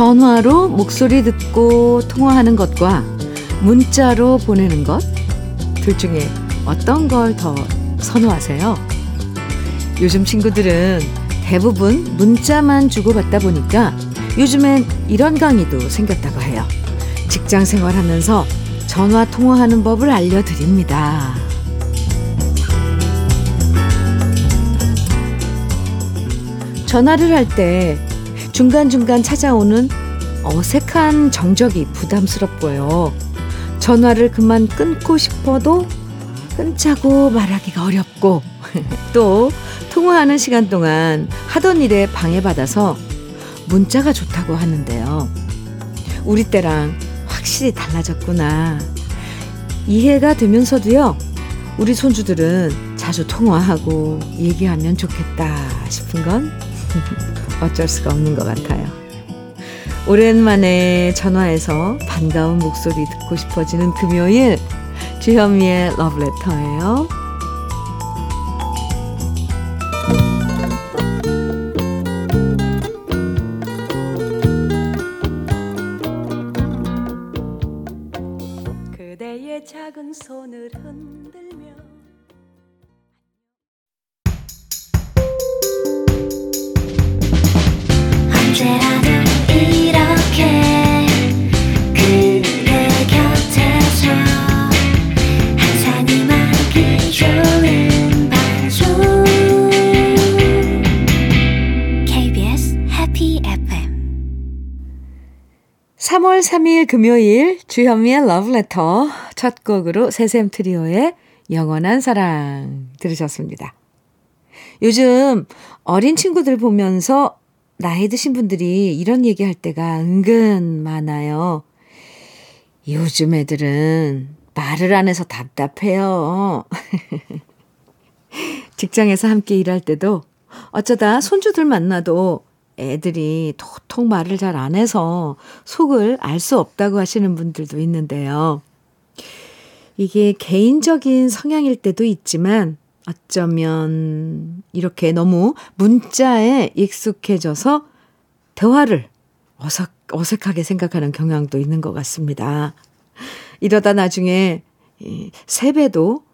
전화로 목소리 듣고 통화하는 것과 문자로 보내는 것, 둘 중에 어떤 걸 더 선호하세요? 요즘 친구들은 대부분 문자만 주고받다 보니까 요즘엔 이런 강의도 생겼다고 해요. 직장 생활하면서 전화 통화하는 법을 알려드립니다. 전화를 할 때 중간중간 찾아오는 어색한 정적이 부담스럽고요. 전화를 그만 끊고 싶어도 끊자고 말하기가 어렵고 또 통화하는 시간 동안 하던 일에 방해받아서 문자가 좋다고 하는데요. 우리 때랑 확실히 달라졌구나. 이해가 되면서도요, 우리 손주들은 자주 통화하고 얘기하면 좋겠다 싶은 건 어쩔 수가 없는 것 같아요. 오랜만에 전화해서 반가운 목소리 듣고 싶어지는 금요일, 주현미의 러브레터예요. 3월 3일 금요일 주현미의 러브레터 첫 곡으로 새샘 트리오의 영원한 사랑 들으셨습니다. 요즘 어린 친구들 보면서 나이 드신 분들이 이런 얘기 할 때가 은근 많아요. 요즘 애들은 말을 안 해서 답답해요. 직장에서 함께 일할 때도 어쩌다 손주들 만나도 애들이 도통 말을 잘 안 해서 속을 알 수 없다고 하시는 분들도 있는데요. 이게 개인적인 성향일 때도 있지만 어쩌면 이렇게 너무 문자에 익숙해져서 대화를 어색, 어색하게 생각하는 경향도 있는 것 같습니다. 이러다 나중에 세배도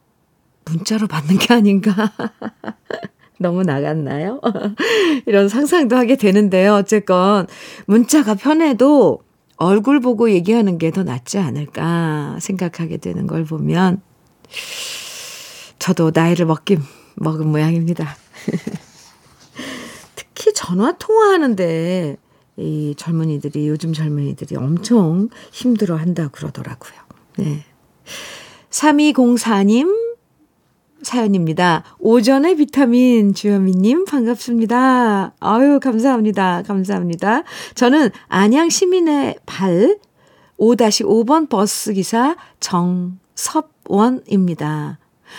문자로 받는 게 아닌가. 너무 나갔나요? 이런 상상도 하게 되는데요. 어쨌건 문자가 편해도 얼굴 보고 얘기하는 게 더 낫지 않을까 생각하게 되는 걸 보면 저도 나이를 먹긴 먹은 모양입니다. 특히 전화 통화하는데 이 젊은이들이 요즘 젊은이들이 엄청 힘들어 한다 그러더라고요. 네. 3204님 사연입니다. 오전에 비타민 주현미님 반갑습니다. 아유, 감사합니다. 감사합니다. 저는 안양 시민의 발 5-5번 버스 기사 정섭원입니다.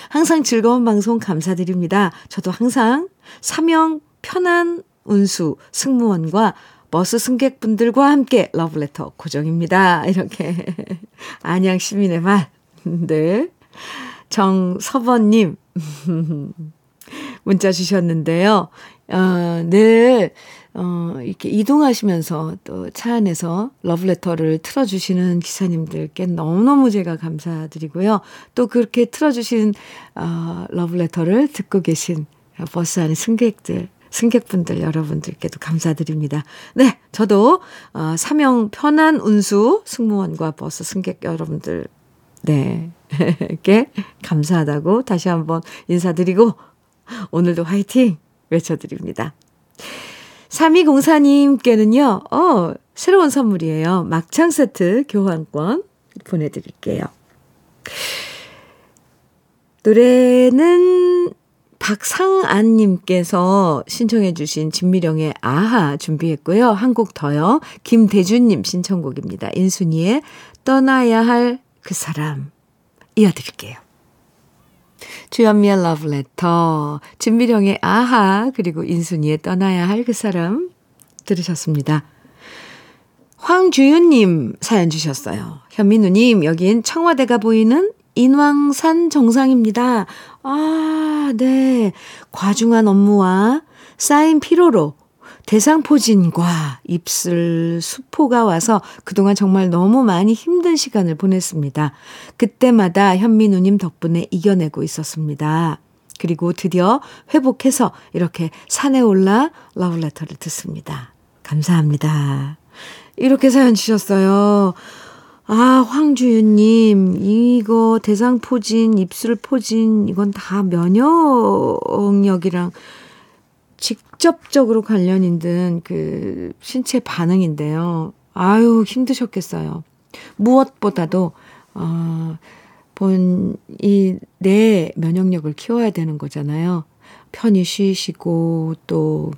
항상 즐거운 방송 감사드립니다. 저도 항상 사명 편한 운수 승무원과 버스 승객분들과 함께 러브레터 고정입니다. 이렇게 안양 시민의 말. 네. 정서번님, 문자 주셨는데요. 어, 늘, 어, 이렇게 이동하시면서 또 차 안에서 러브레터를 틀어주시는 기사님들께 너무너무 제가 감사드리고요. 또 그렇게 틀어주신, 어, 러브레터를 듣고 계신 버스 안의 승객들, 승객분들 여러분들께도 감사드립니다. 네, 저도, 어, 사명 편한 운수 승무원과 버스 승객 여러분들, 네, 께 감사하다고 다시 한번 인사드리고 오늘도 화이팅 외쳐드립니다. 3204님께는요, 어, 새로운 선물이에요. 막창 세트 교환권 보내드릴게요. 노래는 박상안님께서 신청해주신 진미령의 아하 준비했고요. 한 곡 더요. 김대준님 신청곡입니다. 인순이의 떠나야 할 그 사람. 이어드릴게요. 주현미의 러브레터, 진미령의 아하, 그리고 인순이의 떠나야 할 그 사람 들으셨습니다. 황주윤님 사연 주셨어요. 현민우님, 여긴 청와대가 보이는 인왕산 정상입니다. 아, 네. 과중한 업무와 쌓인 피로로 대상포진과 입술 수포가 와서 그동안 정말 너무 많이 힘든 시간을 보냈습니다. 그때마다 현미 누님 덕분에 이겨내고 있었습니다. 그리고 드디어 회복해서 이렇게 산에 올라 러브레터를 듣습니다. 감사합니다. 이렇게 사연 주셨어요. 아, 황주윤님, 이거 대상포진, 입술포진, 이건 다 면역력이랑 직접적으로 관련 있는 그 신체 반응인데요. 아유, 힘드셨겠어요. 무엇보다도, 어, 본, 이, 내 면역력을 키워야 되는 거잖아요. 편히 쉬시고, 또,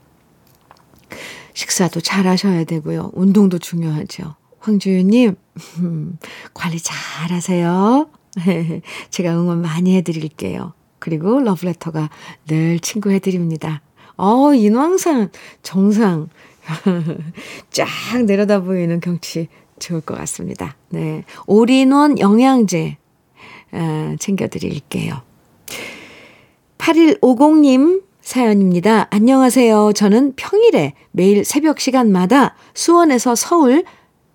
식사도 잘 하셔야 되고요. 운동도 중요하죠. 황주윤님, 관리 잘 하세요. 제가 응원 많이 해드릴게요. 그리고 러브레터가 늘 친구 해드립니다. 어, 인왕산 정상 쫙 내려다 보이는 경치 좋을 것 같습니다. 네. 올인원 영양제 아, 챙겨드릴게요. 8150님 사연입니다. 안녕하세요. 저는 평일에 매일 새벽 시간마다 수원에서 서울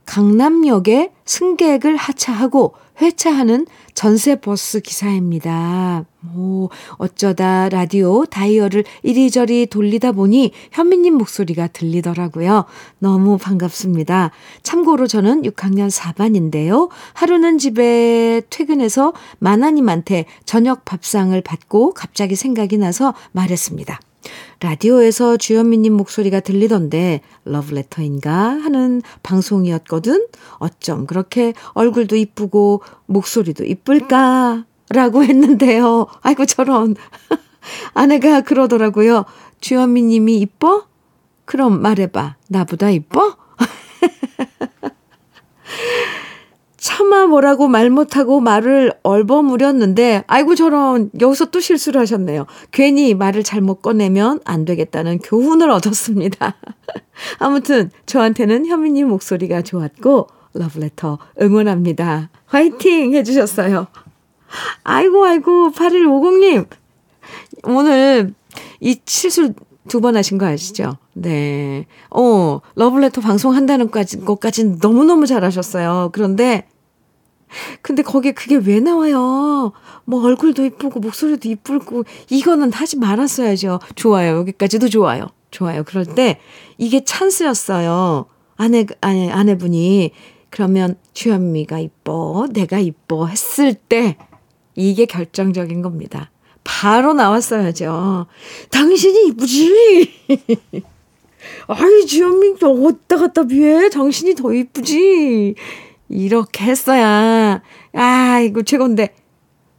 강남역에 승객을 하차하고 회차하는 전세버스 기사입니다. 오, 어쩌다 라디오 다이얼을 이리저리 돌리다 보니 현미님 목소리가 들리더라고요. 너무 반갑습니다. 참고로 저는 6학년 4반인데요. 하루는 집에 퇴근해서 마나님한테 저녁 밥상을 받고 갑자기 생각이 나서 말했습니다. 라디오에서 주현미님 목소리가 들리던데 러브레터인가 하는 방송이었거든. 어쩜 그렇게 얼굴도 이쁘고 목소리도 이쁠까? 라고 했는데요. 아이고 저런. 아내가 그러더라고요. 주현미 님이 이뻐? 그럼 말해봐. 나보다 이뻐? 차마 뭐라고 말 못하고 말을 얼버무렸는데, 아이고, 저런, 여기서 또 실수를 하셨네요. 괜히 말을 잘못 꺼내면 안 되겠다는 교훈을 얻었습니다. 아무튼, 저한테는 현미님 목소리가 좋았고, 러브레터 응원합니다. 화이팅! 해주셨어요. 아이고, 아이고, 8150님. 오늘 이 실수 두 번 하신 거 아시죠? 네. 어, 러블레터 방송한다는 것까지 너무너무 잘하셨어요. 그런데 근데 거기에 그게 왜 나와요? 뭐 얼굴도 이쁘고 목소리도 이쁘고 이거는 하지 말았어야죠. 좋아요. 여기까지도 좋아요. 좋아요. 그럴 때 이게 찬스였어요. 아내 아내 아내분이 그러면 주현미가 이뻐, 내가 이뻐 했을 때 이게 결정적인 겁니다. 바로 나왔어야죠. 당신이 이쁘지? 아이, 주현미, 어디다 갖다 비해? 당신이 더 이쁘지? 이렇게 했어야, 아, 이거 최고인데.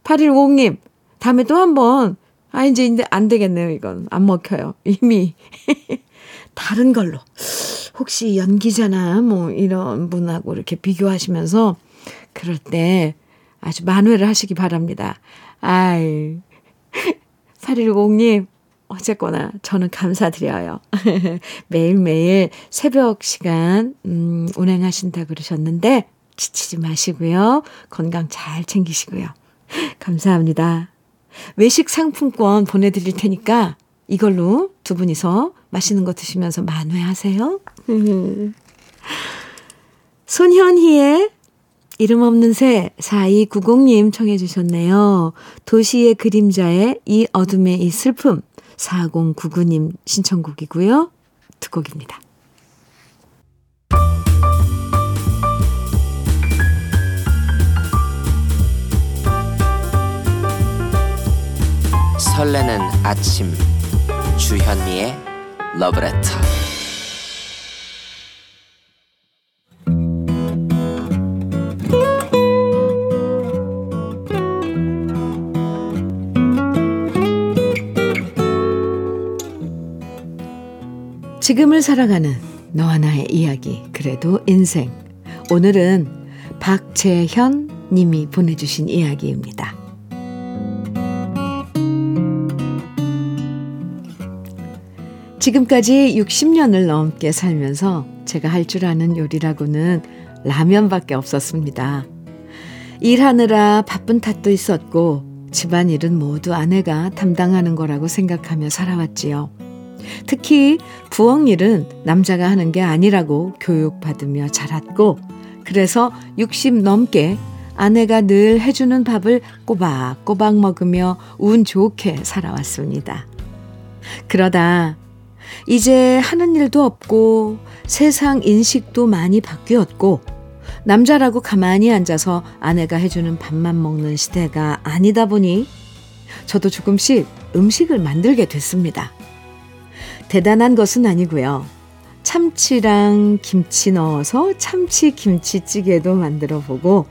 8150님, 다음에 또 한 번, 아, 이제, 이제 안 되겠네요, 이건. 안 먹혀요. 이미. 다른 걸로. 혹시 연기자나 뭐 이런 분하고 이렇게 비교하시면서 그럴 때 아주 만회를 하시기 바랍니다. 아이. 8150님, 어쨌거나 저는 감사드려요. 매일매일 새벽 시간, 음, 운행하신다 그러셨는데, 지치지 마시고요. 건강 잘 챙기시고요. 감사합니다. 외식 상품권 보내드릴 테니까 이걸로 두 분이서 맛있는 거 드시면서 만회하세요. 손현희의 이름 없는 새 4290님 청해 주셨네요. 도시의 그림자의 이 어둠의 이 슬픔 4099님 신청곡이고요. 두 곡입니다. 설레는 아침 주현미의 러브레터 지금을 살아가는 너와 나의 이야기 그래도 인생 오늘은 박재현 님이 보내주신 이야기입니다. 지금까지 60년을 넘게 살면서 제가 할 줄 아는 요리라고는 라면밖에 없었습니다. 일하느라 바쁜 탓도 있었고 집안일은 모두 아내가 담당하는 거라고 생각하며 살아왔지요. 특히 부엌 일은 남자가 하는 게 아니라고 교육받으며 자랐고, 그래서 60 넘게 아내가 늘 해주는 밥을 꼬박꼬박 먹으며 운 좋게 살아왔습니다. 그러다 이제 하는 일도 없고 세상 인식도 많이 바뀌었고 남자라고 가만히 앉아서 아내가 해주는 밥만 먹는 시대가 아니다 보니 저도 조금씩 음식을 만들게 됐습니다. 대단한 것은 아니고요. 참치랑 김치 넣어서 참치 김치찌개도 만들어 보고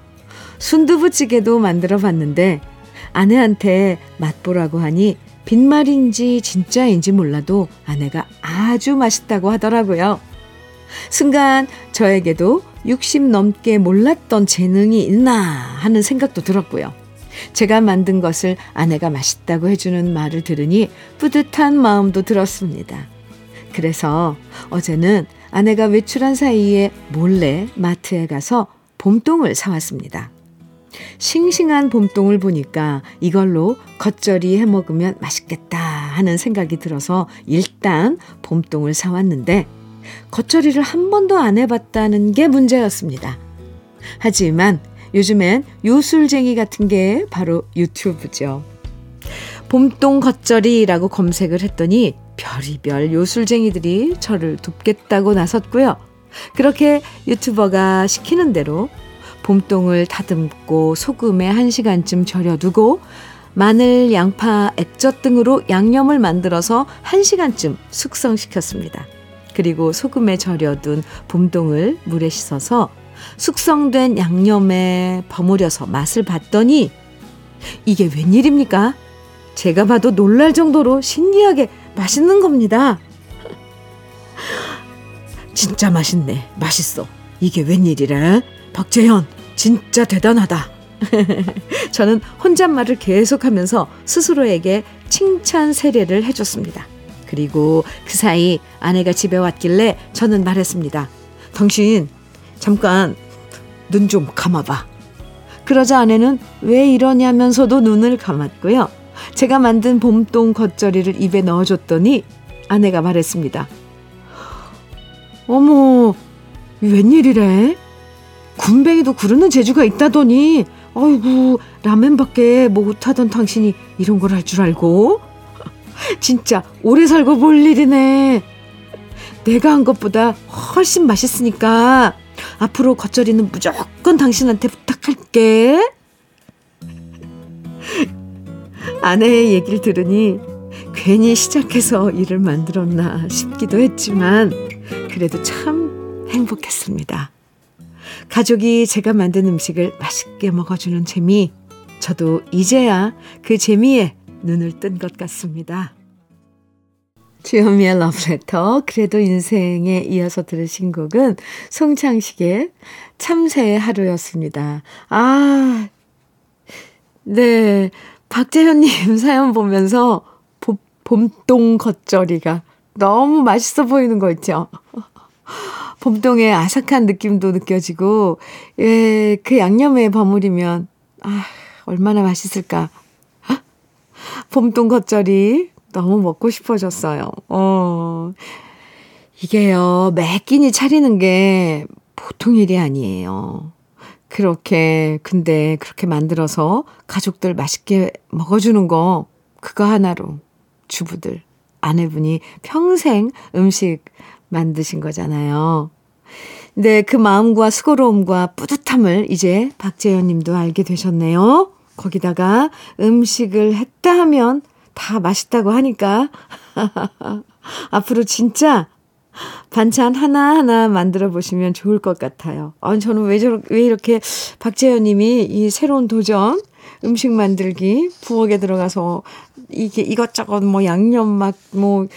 순두부찌개도 만들어 봤는데 아내한테 맛보라고 하니 빈말인지 진짜인지 몰라도 아내가 아주 맛있다고 하더라고요. 순간 저에게도 60 넘게 몰랐던 재능이 있나 하는 생각도 들었고요. 제가 만든 것을 아내가 맛있다고 해주는 말을 들으니 뿌듯한 마음도 들었습니다. 그래서 어제는 아내가 외출한 사이에 몰래 마트에 가서 봄동을 사왔습니다. 싱싱한 봄동을 보니까 이걸로 겉절이 해 먹으면 맛있겠다 하는 생각이 들어서 일단 봄동을 사왔는데 겉절이를 한 번도 안 해봤다는 게 문제였습니다. 하지만 요즘엔 요술쟁이 같은 게 바로 유튜브죠. 봄동 겉절이라고 검색을 했더니 별이별 요술쟁이들이 저를 돕겠다고 나섰고요. 그렇게 유튜버가 시키는 대로 봄동을 다듬고 소금에 1시간쯤 절여두고 마늘, 양파, 액젓 등으로 양념을 만들어서 1시간쯤 숙성시켰습니다. 그리고 소금에 절여둔 봄동을 물에 씻어서 숙성된 양념에 버무려서 맛을 봤더니 이게 웬일입니까? 제가 봐도 놀랄 정도로 신기하게 맛있는 겁니다. 진짜 맛있네. 맛있어. 이게 웬일이래? 박재현, 진짜 대단하다. 저는 혼잣말을 계속하면서 스스로에게 칭찬 세례를 해줬습니다. 그리고 그 사이 아내가 집에 왔길래 저는 말했습니다. 당신, 잠깐 눈 좀 감아봐. 그러자 아내는 왜 이러냐면서도 눈을 감았고요. 제가 만든 봄동 겉절이를 입에 넣어줬더니 아내가 말했습니다. 어머, 웬일이래? 군뱅이도 구르는 재주가 있다더니 아이고 라면밖에 못하던 당신이 이런 걸 할 줄 알고 진짜 오래 살고 볼 일이네 내가 한 것보다 훨씬 맛있으니까 앞으로 겉절이는 무조건 당신한테 부탁할게 아내의 얘기를 들으니 괜히 시작해서 일을 만들었나 싶기도 했지만 그래도 참 행복했습니다. 가족이 제가 만든 음식을 맛있게 먹어주는 재미, 저도 이제야 그 재미에 눈을 뜬 것 같습니다. 주현미의 러브레터, 그래도 인생에 이어서 들으신 곡은 송창식의 참새의 하루였습니다. 아, 네. 박재현님 사연 보면서 봄동 겉절이가 너무 맛있어 보이는 거 있죠? 봄동의 아삭한 느낌도 느껴지고, 예, 그 양념에 버무리면, 아, 얼마나 맛있을까. 봄동 겉절이 너무 먹고 싶어졌어요. 어, 이게요, 매 끼니 차리는 게 보통 일이 아니에요. 그렇게, 근데 그렇게 만들어서 가족들 맛있게 먹어주는 거, 그거 하나로 주부들, 아내분이 평생 음식 만드신 거잖아요. 근데 그 마음과 수고로움과 뿌듯함을 이제 박재현 님도 알게 되셨네요. 거기다가 음식을 했다 하면 다 맛있다고 하니까 앞으로 진짜 반찬 하나하나 만들어 보시면 좋을 것 같아요. 아, 저는 왜, 저러, 왜 이렇게 박재현 님이 이 새로운 도전 음식 만들기 부엌에 들어가서 이게 이것저것 뭐 양념 막 뭐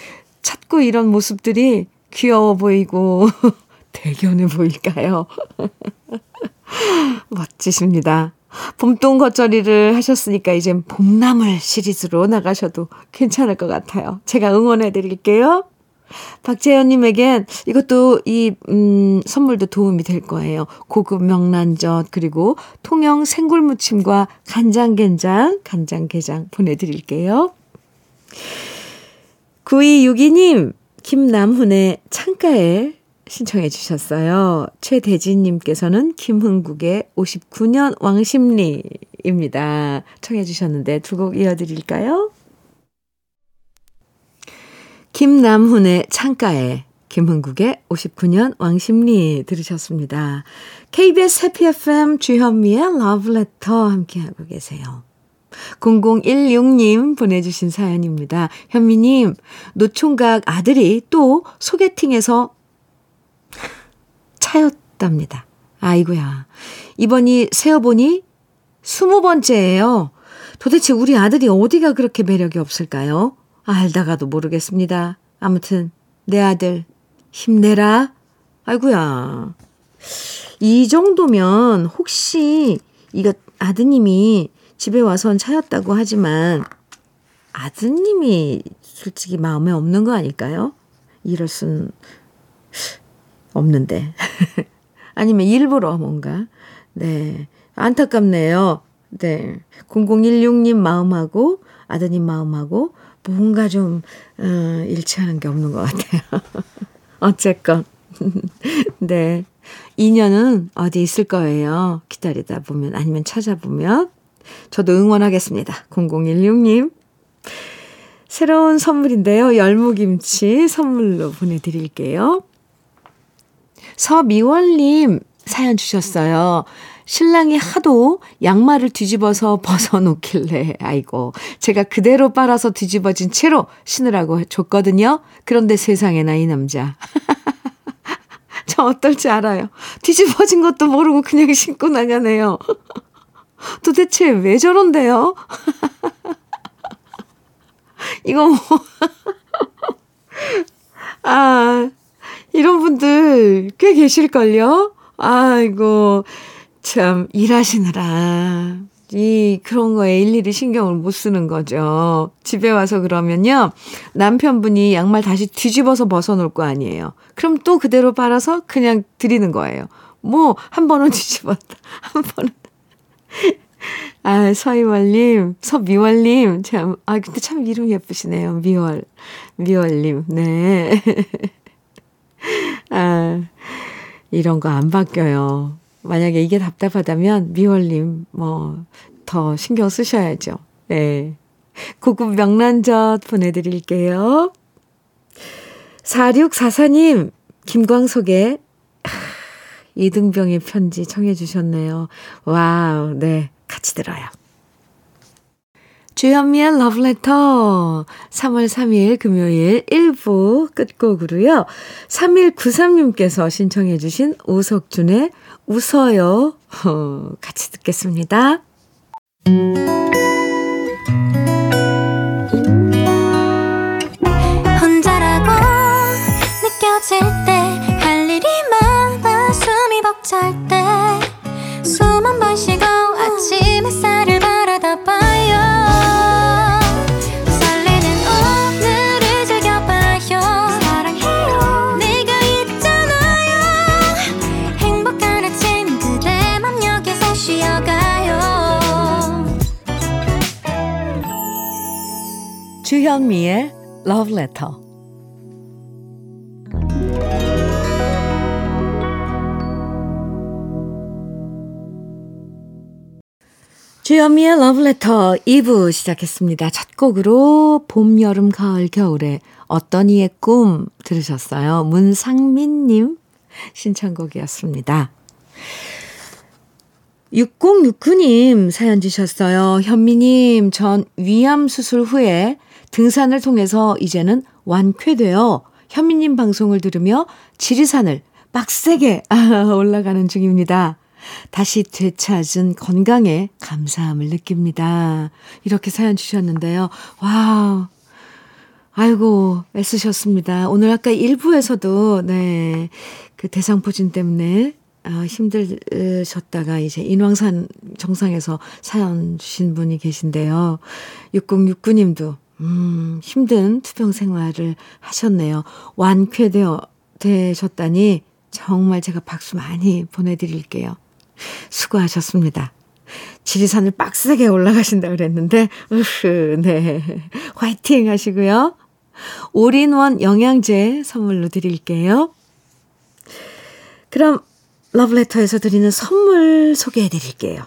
찾고 이런 모습들이 귀여워 보이고 대견해 보일까요? 멋지십니다. 봄동 겉절이를 하셨으니까 이젠 봄나물 시리즈로 나가셔도 괜찮을 것 같아요. 제가 응원해 드릴게요. 박재현님에겐 이것도 이, 음, 선물도 도움이 될 거예요. 고급 명란젓, 그리고 통영 생굴무침과 간장게장, 간장게장 보내드릴게요. 9262님, 김남훈의 창가에 신청해 주셨어요. 최대진님께서는 김흥국의 59년 왕십리입니다. 청해 주셨는데 두 곡 이어드릴까요? 김남훈의 창가에 김흥국의 59년 왕십리 들으셨습니다. KBS 해피 FM 주현미의 러브레터 함께하고 계세요. 0016님 보내주신 사연입니다. 현미님, 노총각 아들이 또 소개팅에서 차였답니다. 아이고야. 이번이 세어보니 스무 번째예요. 도대체 우리 아들이 어디가 그렇게 매력이 없을까요? 알다가도 모르겠습니다. 아무튼 내 아들 힘내라. 아이고야. 이 정도면 혹시 이거 아드님이 집에 와선 차였다고 하지만 아드님이 솔직히 마음에 없는 거 아닐까요? 이럴 순 없는데. 아니면 일부러 뭔가. 네. 안타깝네요. 네. 0016님 마음하고 아드님 마음하고 뭔가 좀, 어, 일치하는 게 없는 것 같아요. 어쨌건. 네. 인연은 어디 있을 거예요. 기다리다 보면, 아니면 찾아보면. 저도 응원하겠습니다. 0016님. 새로운 선물인데요. 열무김치 선물로 보내드릴게요. 서미월님 사연 주셨어요. 신랑이 하도 양말을 뒤집어서 벗어놓길래, 아이고, 제가 그대로 빨아서 뒤집어진 채로 신으라고 줬거든요. 그런데 세상에나 이 남자. 저 어떨지 알아요. 뒤집어진 것도 모르고 그냥 신고 나가네요. 도대체 왜 저런데요? 이거 뭐. 아, 이런 분들 꽤 계실걸요? 아이고, 참, 일하시느라. 이, 그런 거에 일일이 신경을 못 쓰는 거죠. 집에 와서 그러면요. 남편분이 양말 다시 뒤집어서 벗어놓을 거 아니에요. 그럼 또 그대로 빨아서 그냥 드리는 거예요. 뭐, 한 번은 뒤집었다. 한 번은. 아, 서희월님, 서미월님, 참, 아, 근데 참 이름 예쁘시네요. 미월, 미월님, 네. 아, 이런 거 안 바뀌어요. 만약에 이게 답답하다면 미월님 뭐 더 신경 쓰셔야죠. 네. 고급 명란젓 보내드릴게요. 4644님, 김광석의 이등병의 편지 청해 주셨네요. 와우, 네. 같이 들어요. 주현미의 러브레터 3월 3일 금요일 1부 끝곡으로요. 3193님께서 신청해 주신 우석준의 웃어요. 어, 같이 듣겠습니다. 주현미의 러브레터 주현미의 러브레터 2부 시작했습니다. 첫 곡으로 봄, 여름, 가을, 겨울에 어떤 이의 꿈 들으셨어요. 문상민님 신청곡이었습니다. 6069님 사연 주셨어요. 현미님, 전 위암 수술 후에 등산을 통해서 이제는 완쾌되어 현미님 방송을 들으며 지리산을 빡세게 올라가는 중입니다. 다시 되찾은 건강에 감사함을 느낍니다. 이렇게 사연 주셨는데요. 와우. 아이고, 애쓰셨습니다. 오늘 아까 1부에서도, 네, 그 대상포진 때문에 아, 힘들셨다가 이제 인왕산 정상에서 사연 주신 분이 계신데요. 6069님도, 음, 힘든 투병 생활을 하셨네요. 완쾌되어, 되셨다니 정말 제가 박수 많이 보내드릴게요. 수고하셨습니다. 지리산을 빡세게 올라가신다 그랬는데, 으흐, 네. 화이팅 하시고요. 올인원 영양제 선물로 드릴게요. 그럼 러브레터에서 드리는 선물 소개해 드릴게요.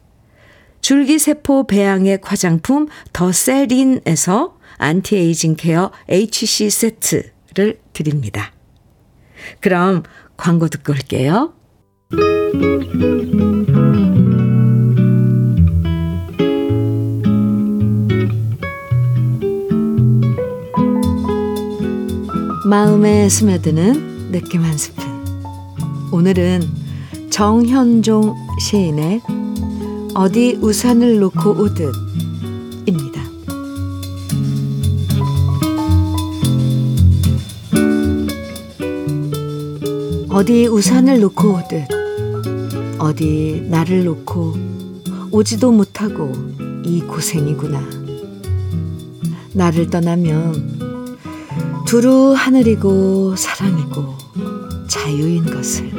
줄기세포 배양액 화장품 더세린에서 anti-aging care HC 세트를 드립니다. 그럼 광고 듣고 올게요. 마음에 스며드는 느낌 한 스푼. 오늘은 정현종 시인의 어디 우산을 놓고 오듯 입니다. 어디 우산을 놓고 오듯 어디 나를 놓고 오지도 못하고 이 고생이구나. 나를 떠나면 두루 하늘이고 사랑이고 자유인 것을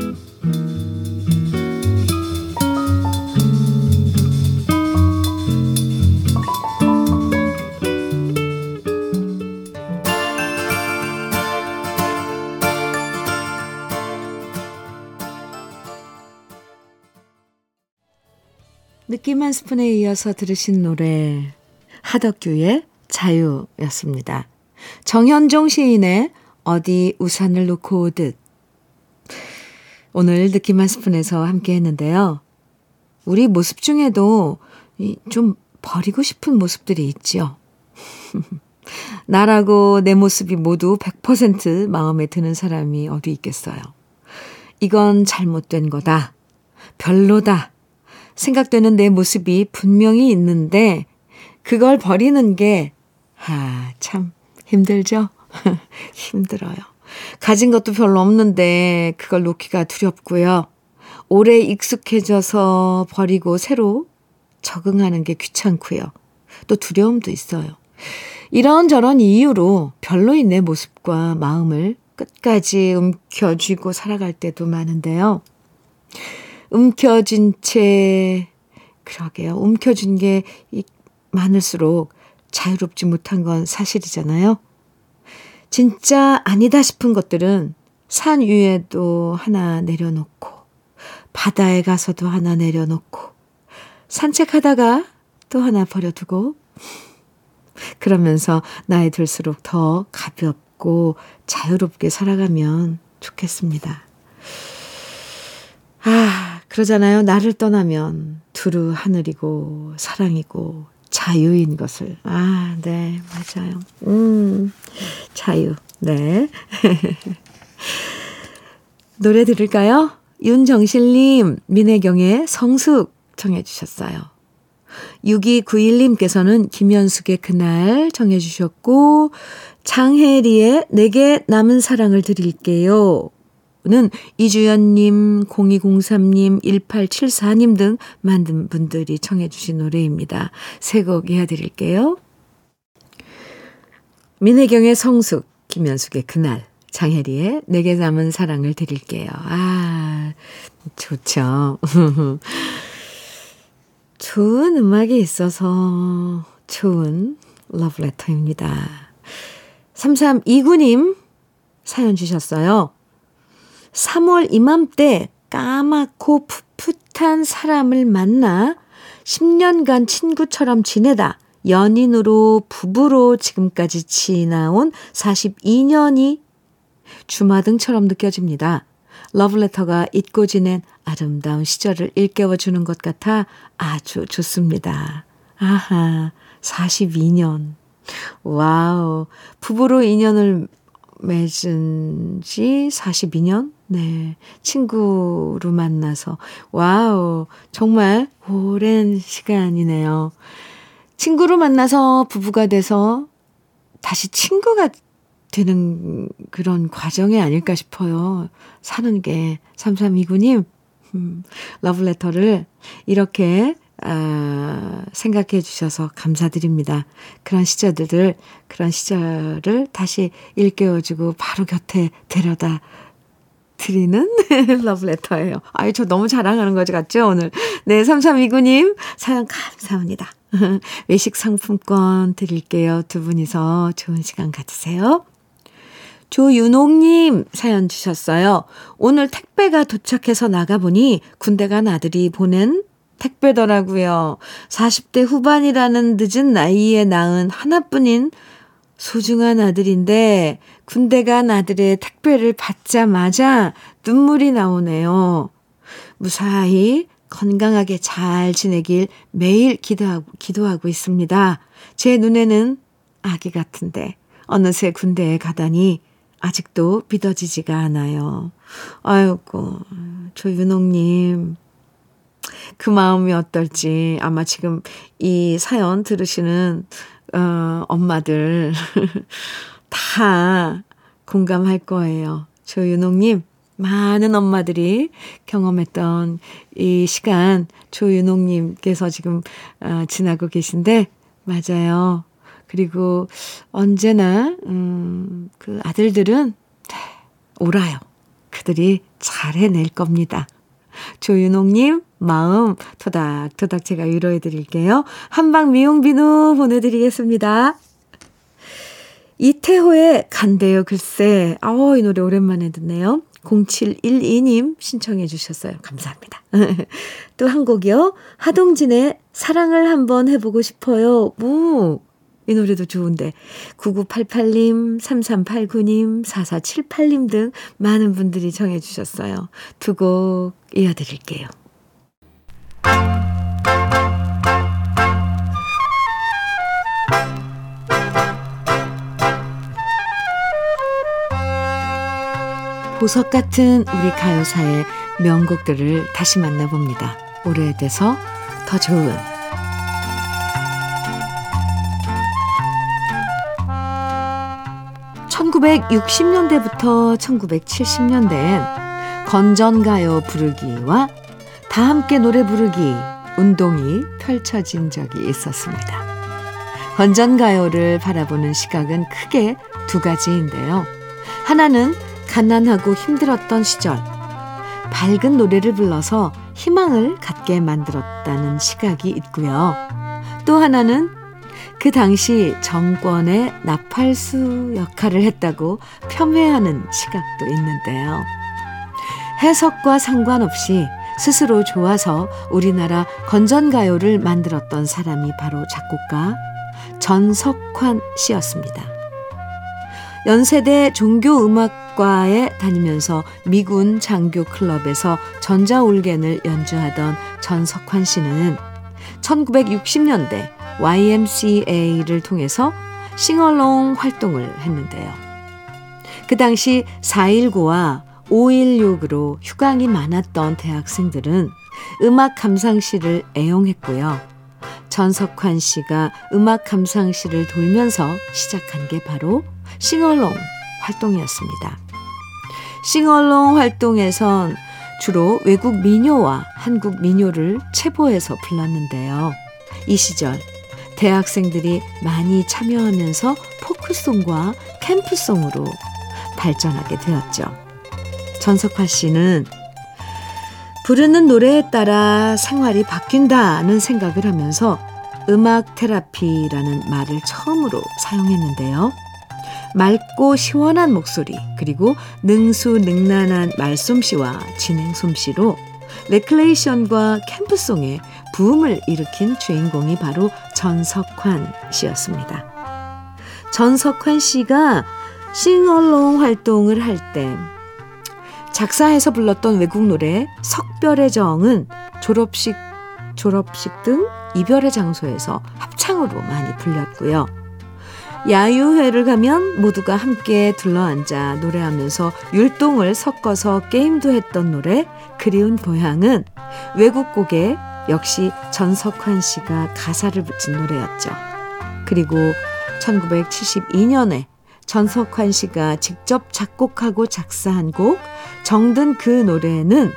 느낌 한 스푼에 이어서 들으신 노래 하덕규의 자유였습니다. 정현종 시인의 어디 우산을 놓고 오듯 오늘 느낌 한 스푼에서 함께 했는데요. 우리 모습 중에도 좀 버리고 싶은 모습들이 있죠. 나라고 내 모습이 모두 100% 마음에 드는 사람이 어디 있겠어요. 이건 잘못된 거다. 별로다. 생각되는 내 모습이 분명히 있는데 그걸 버리는 게, 아, 참 힘들죠? 힘들어요. 가진 것도 별로 없는데 그걸 놓기가 두렵고요. 오래 익숙해져서 버리고 새로 적응하는 게 귀찮고요. 또 두려움도 있어요. 이런저런 이유로 별로인 내 모습과 마음을 끝까지 움켜쥐고 살아갈 때도 많은데요. 움켜쥔 채, 그러게요. 움켜쥔 게 많을수록 자유롭지 못한 건 사실이잖아요. 진짜 아니다 싶은 것들은 산 위에도 하나 내려놓고, 바다에 가서도 하나 내려놓고, 산책하다가 또 하나 버려두고, 그러면서 나이 들수록 더 가볍고 자유롭게 살아가면 좋겠습니다. 아, 그러잖아요. 나를 떠나면 두루 하늘이고 사랑이고 자유인 것을. 아, 네, 맞아요. 음, 자유. 네. 노래 들을까요? 윤정실님, 민혜경의 성숙 청해 주셨어요. 6291님께서는 김현숙의 그날 정해 주셨고 장혜리의 내게 남은 사랑을 드릴게요. 는 이주연님, 0203님, 1874님 등 많은 분들이 청해 주신 노래입니다. 세 곡 이어드릴게요. 민혜경의 성숙, 김현숙의 그날, 장혜리의 내게 남은 사랑을 드릴게요. 아, 좋죠. 좋은 음악이 있어서 좋은 러브레터입니다. 3329님 사연 주셨어요. 3월 이맘때 까맣고 풋풋한 사람을 만나 10년간 친구처럼 지내다 연인으로 부부로 지금까지 지나온 42년이 주마등처럼 느껴집니다. 러브레터가 잊고 지낸 아름다운 시절을 일깨워 주는 것 같아 아주 좋습니다. 아하, 42년. wow. 부부로 인연을 맺은 지 42년? 네. 친구로 만나서. wow. 정말 오랜 시간이네요. 친구로 만나서 부부가 돼서 다시 친구가 되는 그런 과정이 아닐까 싶어요. 사는 게. 3329님, 음, 러브레터를 이렇게 아, 생각해 주셔서 감사드립니다. 그런 시절들을, 그런 시절을 다시 일깨워주고 바로 곁에 데려다 드리는 러브레터예요. 아유, 저 너무 자랑하는 거지 같죠, 오늘? 네, 3329님, 사연 감사합니다. 외식 상품권 드릴게요. 두 분이서 좋은 시간 가지세요. 조윤옥님 사연 주셨어요. 오늘 택배가 도착해서 나가보니 군대 간 아들이 보낸 택배더라고요. 40대 후반이라는 늦은 나이에 낳은 하나뿐인 소중한 아들인데 군대 간 아들의 택배를 받자마자 눈물이 나오네요. 무사히 건강하게 잘 지내길 매일 기도하고, 기도하고 있습니다. 제 눈에는 아기 같은데 어느새 군대에 가다니 아직도 믿어지지가 않아요. 아이고, 조윤옥님. 그 마음이 어떨지 아마 지금 이 사연 들으시는, 어, 엄마들 다 공감할 거예요. 조윤옥님, 많은 엄마들이 경험했던 이 시간 조윤옥님께서 지금 어, 지나고 계신데, 맞아요. 그리고 언제나, 음, 그 아들들은 오라요. 그들이 잘 해낼 겁니다. 조윤옥님, 마음 토닥토닥 제가 위로해 드릴게요. 한방 미용 비누 보내드리겠습니다. 이태호의 간대요 글쎄. 아우, 이 노래 오랜만에 듣네요. 0712님 신청해 주셨어요. 감사합니다. 또 한 곡이요. 하동진의 사랑을 한번 해보고 싶어요. 무. 이 노래도 좋은데 9988님, 3389님, 4478님 등 많은 분들이 정해 주셨어요. 두 곡 이어 드릴게요. 보석 같은 우리 가요사의 명곡들을 다시 만나봅니다. 오래돼서 더 좋은 1960년대부터 1970년대엔 건전가요 부르기와 다 함께 노래 부르기 운동이 펼쳐진 적이 있었습니다. 건전가요를 바라보는 시각은 크게 두 가지인데요. 하나는 가난하고 힘들었던 시절, 밝은 노래를 불러서 희망을 갖게 만들었다는 시각이 있고요. 또 하나는 그 당시 정권의 나팔수 역할을 했다고 폄훼하는 시각도 있는데요. 해석과 상관없이 스스로 좋아서 우리나라 건전가요를 만들었던 사람이 바로 작곡가 전석환 씨였습니다. 연세대 종교음악과에 다니면서 미군 장교 클럽에서 전자올겐을 연주하던 전석환 씨는 1960년대 YMCA를 통해서 싱얼롱 활동을 했는데요. 그 당시 4.19와 516으로 휴강이 많았던 대학생들은 음악 감상실을 애용했고요. 전석환 씨가 음악 감상실을 돌면서 시작한 게 바로 싱얼롱 활동이었습니다. 싱얼롱 활동에선 주로 외국 민요와 한국 민요를 체보해서 불렀는데요. 이 시절 대학생들이 많이 참여하면서 포크송과 캠프송으로 발전하게 되었죠. 전석화 씨는 부르는 노래에 따라 생활이 바뀐다는 생각을 하면서 음악 테라피라는 말을 처음으로 사용했는데요. 맑고 시원한 목소리, 그리고 능수능란한 말솜씨와 진행 솜씨로 레클레이션과 캠프송의 부음을 일으킨 주인공이 바로 전석환 씨였습니다. 전석환 씨가 싱얼롱 활동을 할 때 작사해서 불렀던 외국 노래 석별의 정은 졸업식, 졸업식 등 이별의 장소에서 합창으로 많이 불렸고요. 야유회를 가면 모두가 함께 둘러앉아 노래하면서 율동을 섞어서 게임도 했던 노래 그리운 고향은 외국 곡에 역시 전석환 씨가 가사를 붙인 노래였죠. 그리고 1972년에 전석환 씨가 직접 작곡하고 작사한 곡 정든 그 노래는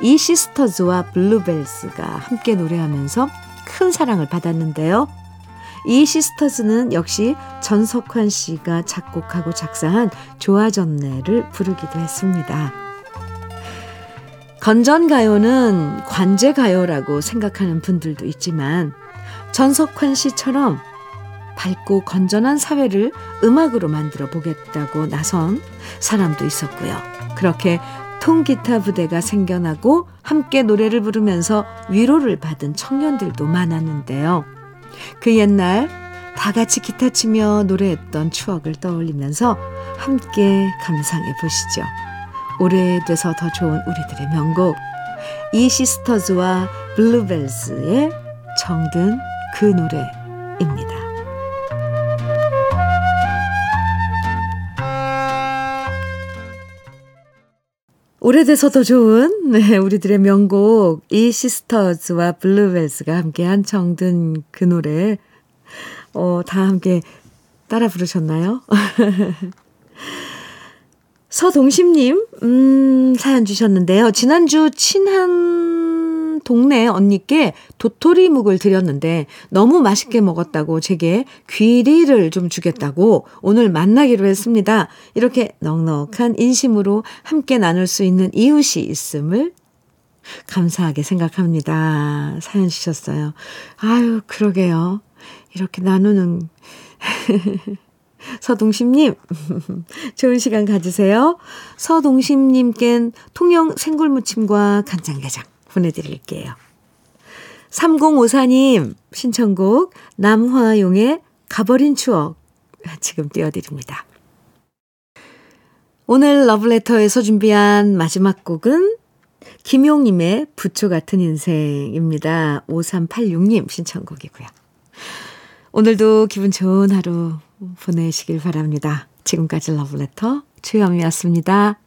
이 시스터즈와 블루벨스가 함께 노래하면서 큰 사랑을 받았는데요. 이 시스터즈는 역시 전석환 씨가 작곡하고 작사한 조아전네를 부르기도 했습니다. 건전가요는 관제가요라고 생각하는 분들도 있지만 전석환 씨처럼 밝고 건전한 사회를 음악으로 만들어 보겠다고 나선 사람도 있었고요. 그렇게 통기타 부대가 생겨나고 함께 노래를 부르면서 위로를 받은 청년들도 많았는데요. 그 옛날 다 같이 기타 치며 노래했던 추억을 떠올리면서 함께 감상해 보시죠. 오래돼서 더 좋은 우리들의 명곡 이 시스터즈와 블루벨스의 정든 그 노래입니다. 오래돼서 더 좋은 네, 우리들의 명곡 이 시스터즈와 블루벨스가 함께한 정든 그 노래 어, 다 함께 따라 부르셨나요? 서동심님 음, 사연 주셨는데요. 지난주 친한 동네 언니께 도토리 묵을 드렸는데 너무 맛있게 먹었다고 제게 귀리를 좀 주겠다고 오늘 만나기로 했습니다. 이렇게 넉넉한 인심으로 함께 나눌 수 있는 이웃이 있음을 감사하게 생각합니다. 사연 주셨어요. 아유, 그러게요. 이렇게 나누는 서동심님, 좋은 시간 가지세요. 서동심님껜 통영 생굴무침과 간장게장 보내드릴게요. 3054님 신청곡 남화용의 가버린 추억 지금 띄워드립니다. 오늘 러브레터에서 준비한 마지막 곡은 김용님의 부초 같은 인생입니다. 5386님 신청곡이고요. 오늘도 기분 좋은 하루 보내시길 바랍니다. 지금까지 러브레터 최영이었습니다.